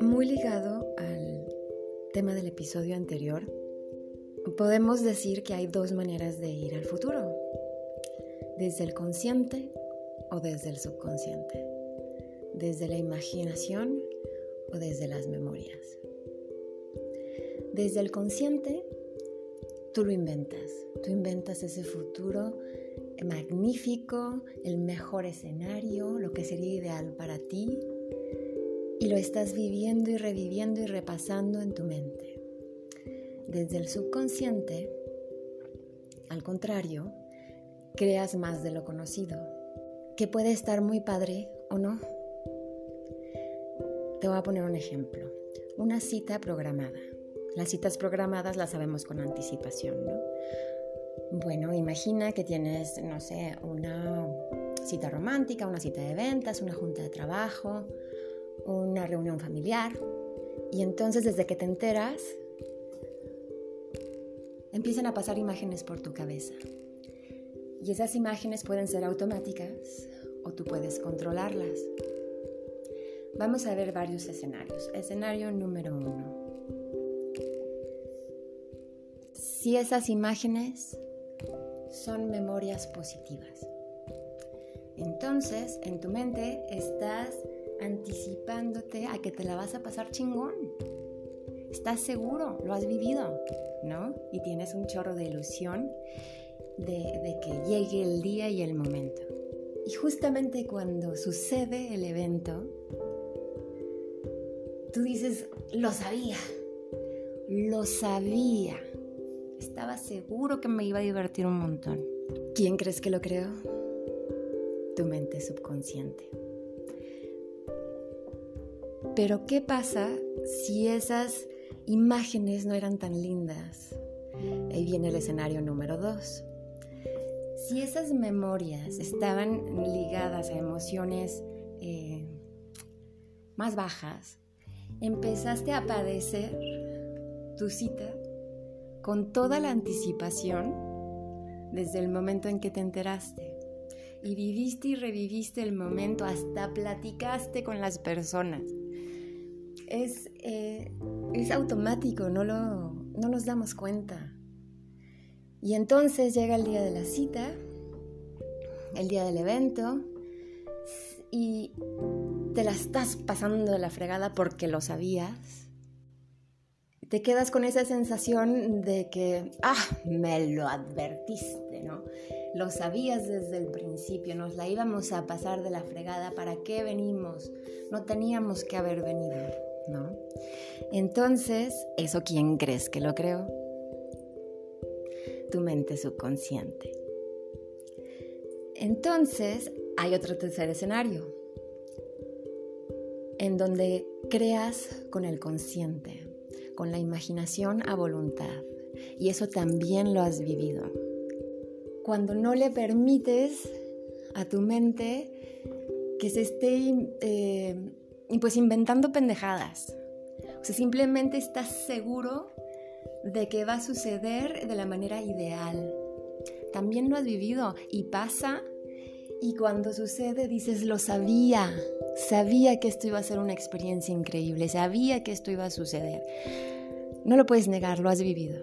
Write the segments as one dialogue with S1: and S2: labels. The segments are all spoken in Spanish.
S1: Muy ligado al tema del episodio anterior, podemos decir que hay dos maneras de ir al futuro, desde el consciente o desde el subconsciente, desde la imaginación o desde las memorias. Desde el consciente, tú lo inventas, tú inventas ese futuro magnífico, el mejor escenario, lo que sería ideal para ti, y lo estás viviendo y reviviendo y repasando en tu mente. Desde el subconsciente, al contrario, creas más de lo conocido, que puede estar muy padre o no. Te voy a poner un ejemplo, una cita programada. Las citas programadas las sabemos con anticipación, ¿no? Bueno, imagina que tienes, no sé, una cita romántica, una cita de ventas, una junta de trabajo, una reunión familiar. Y entonces desde que te enteras, empiezan a pasar imágenes por tu cabeza. Y esas imágenes pueden ser automáticas o tú puedes controlarlas. Vamos a ver varios escenarios. Escenario número uno. si esas imágenes son memorias positivas. Entonces, en tu mente estás anticipándote a que te la vas a pasar chingón. Estás seguro, lo has vivido, ¿no? Y tienes un chorro de ilusión de, de que llegue el día y el momento. Y justamente cuando sucede el evento, tú dices, lo sabía, lo sabía. Estaba seguro que me iba a divertir un montón. ¿Quién crees que lo creó? Tu mente subconsciente. Pero ¿qué pasa si esas imágenes no eran tan lindas? Ahí viene el escenario número dos. Si esas memorias estaban ligadas a emociones eh, más bajas, empezaste a padecer tu cita con toda la anticipación desde el momento en que te enteraste. Y viviste y reviviste el momento, hasta platicaste con las personas. Es, eh, es automático, no, lo, no nos damos cuenta. Y entonces llega el día de la cita, el día del evento, y te la estás pasando de la fregada porque lo sabías te quedas con esa sensación de que, ah, me lo advertiste, ¿no? Lo sabías desde el principio, nos la íbamos a pasar de la fregada, ¿para qué venimos? No teníamos que haber venido, ¿no? Entonces, ¿eso quién crees que lo creó? Tu mente subconsciente. Entonces, hay otro tercer escenario, en donde creas con el consciente con la imaginación a voluntad. Y eso también lo has vivido. Cuando no le permites a tu mente que se esté eh, pues inventando pendejadas. O sea, simplemente estás seguro de que va a suceder de la manera ideal. También lo has vivido y pasa y cuando sucede dices, lo sabía, sabía que esto iba a ser una experiencia increíble, sabía que esto iba a suceder. No lo puedes negar, lo has vivido.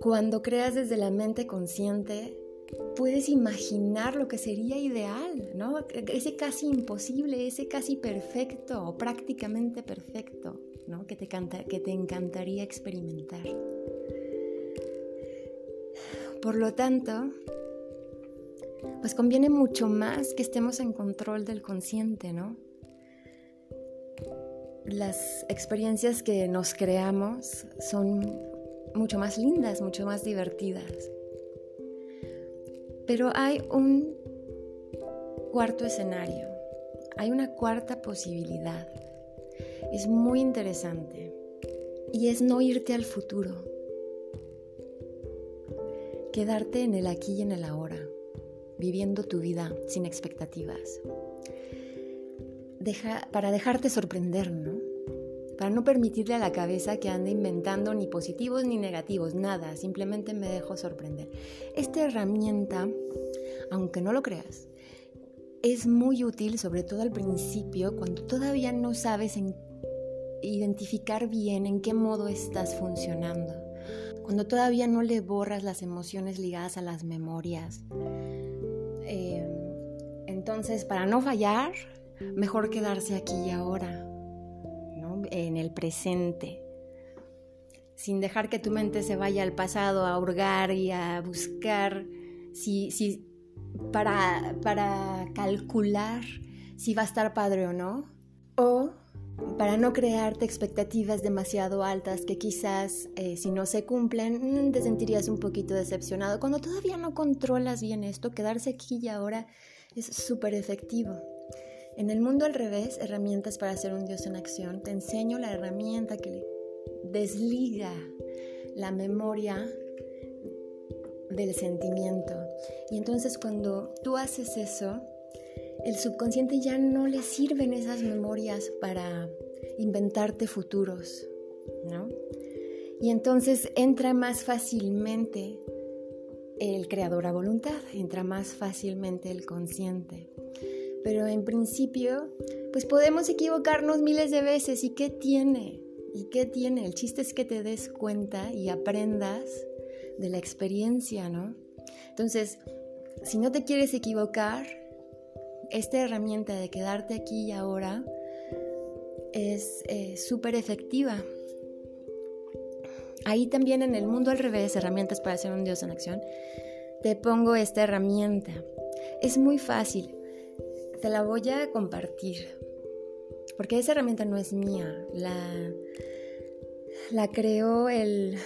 S1: Cuando creas desde la mente consciente, puedes imaginar lo que sería ideal, ¿no? Ese casi imposible, ese casi perfecto o prácticamente perfecto, ¿no? Que te, que te encantaría experimentar. Por lo tanto, pues conviene mucho más que estemos en control del consciente, ¿no? Las experiencias que nos creamos son mucho más lindas, mucho más divertidas. Pero hay un cuarto escenario, hay una cuarta posibilidad. Es muy interesante y es no irte al futuro, quedarte en el aquí y en el ahora viviendo tu vida sin expectativas. para dejarte sorprender, ¿no? Para no permitirle a la cabeza que ande inventando ni positivos ni negativos, nada, simplemente me dejo sorprender. Esta herramienta, aunque no lo creas, es muy útil, sobre todo al principio, cuando todavía no sabes identificar bien en qué modo estás funcionando, cuando todavía no le borras las emociones ligadas a las memorias. Eh, entonces, para no fallar, mejor quedarse aquí y ahora, en el presente, sin dejar que tu mente se vaya al pasado a hurgar y a buscar si, si, para, para calcular si va a estar padre o no, o para no crearte expectativas demasiado altas que quizás eh, si no se cumplen mm, te sentirías un poquito decepcionado. Cuando todavía no controlas bien esto, quedarse aquí y ahora es súper efectivo. En el mundo al revés, herramientas para ser un Dios en acción, te enseño la herramienta que desliga la memoria del sentimiento. Y entonces cuando tú haces eso, el subconsciente ya no le sirven esas memorias para inventarte futuros, ¿no? Y entonces entra más fácilmente el creador a voluntad, entra más fácilmente el consciente. Pero en principio, pues podemos equivocarnos miles de veces. ¿Y qué tiene? ¿Y qué tiene? El chiste es que te des cuenta y aprendas de la experiencia, ¿no? Entonces, si no te quieres equivocar, esta herramienta de quedarte aquí y ahora es eh, súper efectiva. Ahí también en el mundo al revés, herramientas para ser un Dios en acción, te pongo esta herramienta. Es muy fácil, te la voy a compartir, porque esa herramienta no es mía, la, la creó el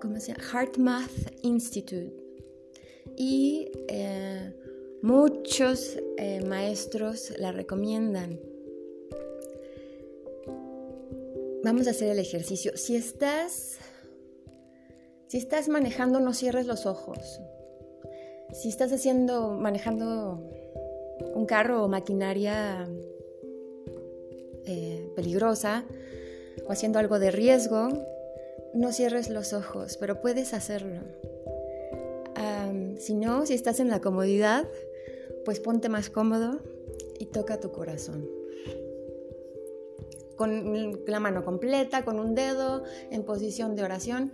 S1: ¿cómo se llama? Heart Math Institute. Y eh, Muchos eh, maestros la recomiendan. Vamos a hacer el ejercicio. Si estás, si estás manejando, no cierres los ojos. Si estás haciendo, manejando un carro o maquinaria eh, peligrosa o haciendo algo de riesgo, no cierres los ojos, pero puedes hacerlo. si no, si estás en la comodidad, pues ponte más cómodo y toca tu corazón. Con la mano completa, con un dedo, en posición de oración,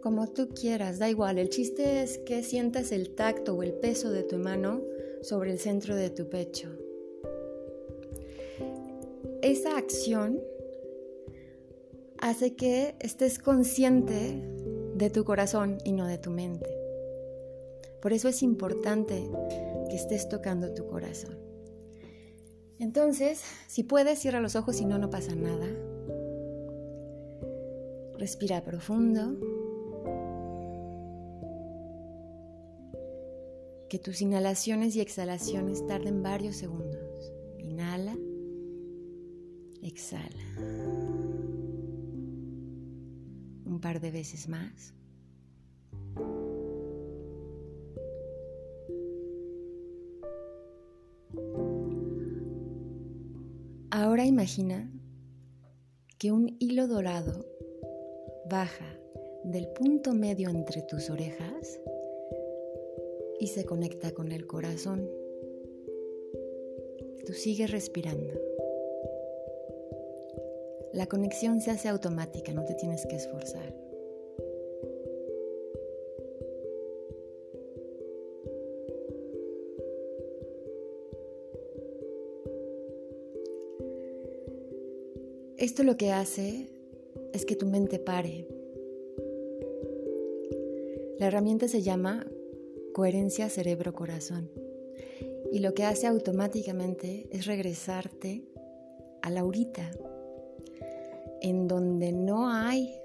S1: como tú quieras, da igual. El chiste es que sientas el tacto o el peso de tu mano sobre el centro de tu pecho. Esa acción hace que estés consciente de tu corazón y no de tu mente. Por eso es importante que estés tocando tu corazón. Entonces, si puedes, cierra los ojos, si no, no pasa nada. Respira profundo. Que tus inhalaciones y exhalaciones tarden varios segundos. Inhala, exhala. Un par de veces más. Ahora imagina que un hilo dorado baja del punto medio entre tus orejas y se conecta con el corazón. Tú sigues respirando. La conexión se hace automática, no te tienes que esforzar. Esto lo que hace es que tu mente pare. La herramienta se llama coherencia cerebro-corazón y lo que hace automáticamente es regresarte a la ahorita, en donde no hay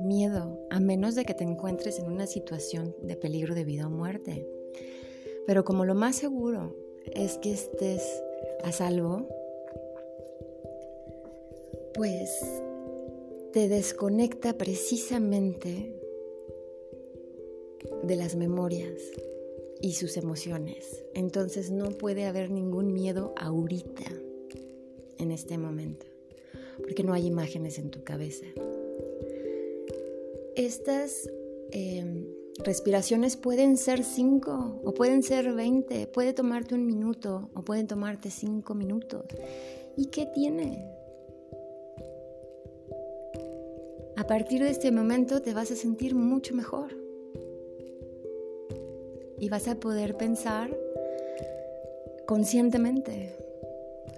S1: miedo, a menos de que te encuentres en una situación de peligro de vida o muerte. Pero como lo más seguro es que estés a salvo, pues te desconecta precisamente de las memorias y sus emociones. Entonces no puede haber ningún miedo ahorita, en este momento, porque no hay imágenes en tu cabeza. Estas em, Respiraciones pueden ser 5 o pueden ser 20, puede tomarte un minuto o pueden tomarte 5 minutos. ¿Y qué tiene? A partir de este momento te vas a sentir mucho mejor y vas a poder pensar conscientemente,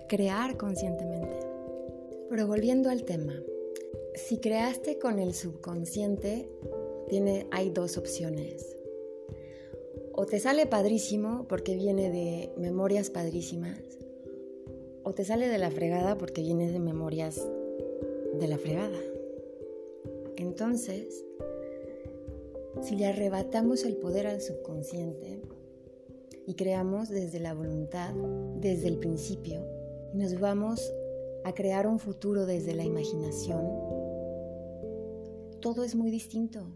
S1: crear conscientemente. Pero volviendo al tema, si creaste con el subconsciente, tiene, hay dos opciones. O te sale padrísimo porque viene de memorias padrísimas, o te sale de la fregada porque viene de memorias de la fregada. Entonces, si le arrebatamos el poder al subconsciente y creamos desde la voluntad, desde el principio, y nos vamos a crear un futuro desde la imaginación, todo es muy distinto.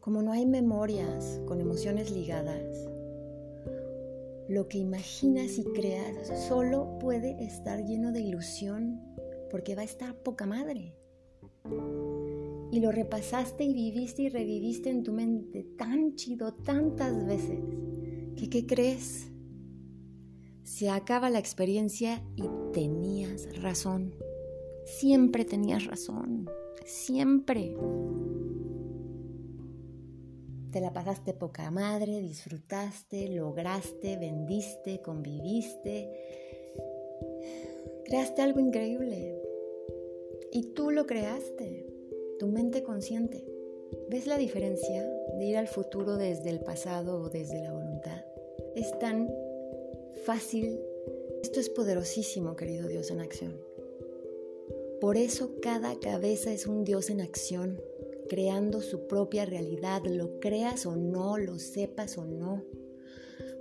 S1: Como no hay memorias con emociones ligadas, lo que imaginas y creas solo puede estar lleno de ilusión porque va a estar poca madre. Y lo repasaste y viviste y reviviste en tu mente tan chido tantas veces que ¿qué crees? Se acaba la experiencia y tenías razón. Siempre tenías razón. Siempre. Te la pasaste poca madre, disfrutaste, lograste, vendiste, conviviste. Creaste algo increíble. Y tú lo creaste, tu mente consciente. ¿Ves la diferencia de ir al futuro desde el pasado o desde la voluntad? Es tan fácil. Esto es poderosísimo, querido Dios en acción. Por eso cada cabeza es un Dios en acción creando su propia realidad, lo creas o no, lo sepas o no.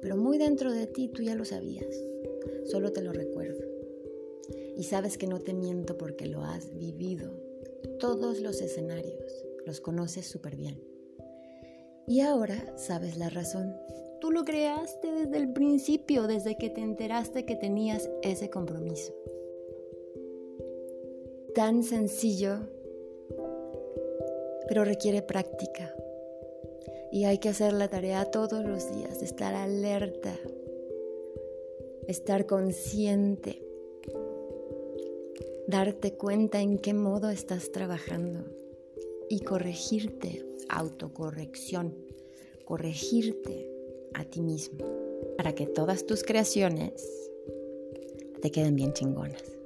S1: Pero muy dentro de ti tú ya lo sabías, solo te lo recuerdo. Y sabes que no te miento porque lo has vivido. Todos los escenarios los conoces súper bien. Y ahora sabes la razón. Tú lo creaste desde el principio, desde que te enteraste que tenías ese compromiso. Tan sencillo pero requiere práctica. Y hay que hacer la tarea todos los días, estar alerta, estar consciente, darte cuenta en qué modo estás trabajando y corregirte, autocorrección, corregirte a ti mismo para que todas tus creaciones te queden bien chingonas.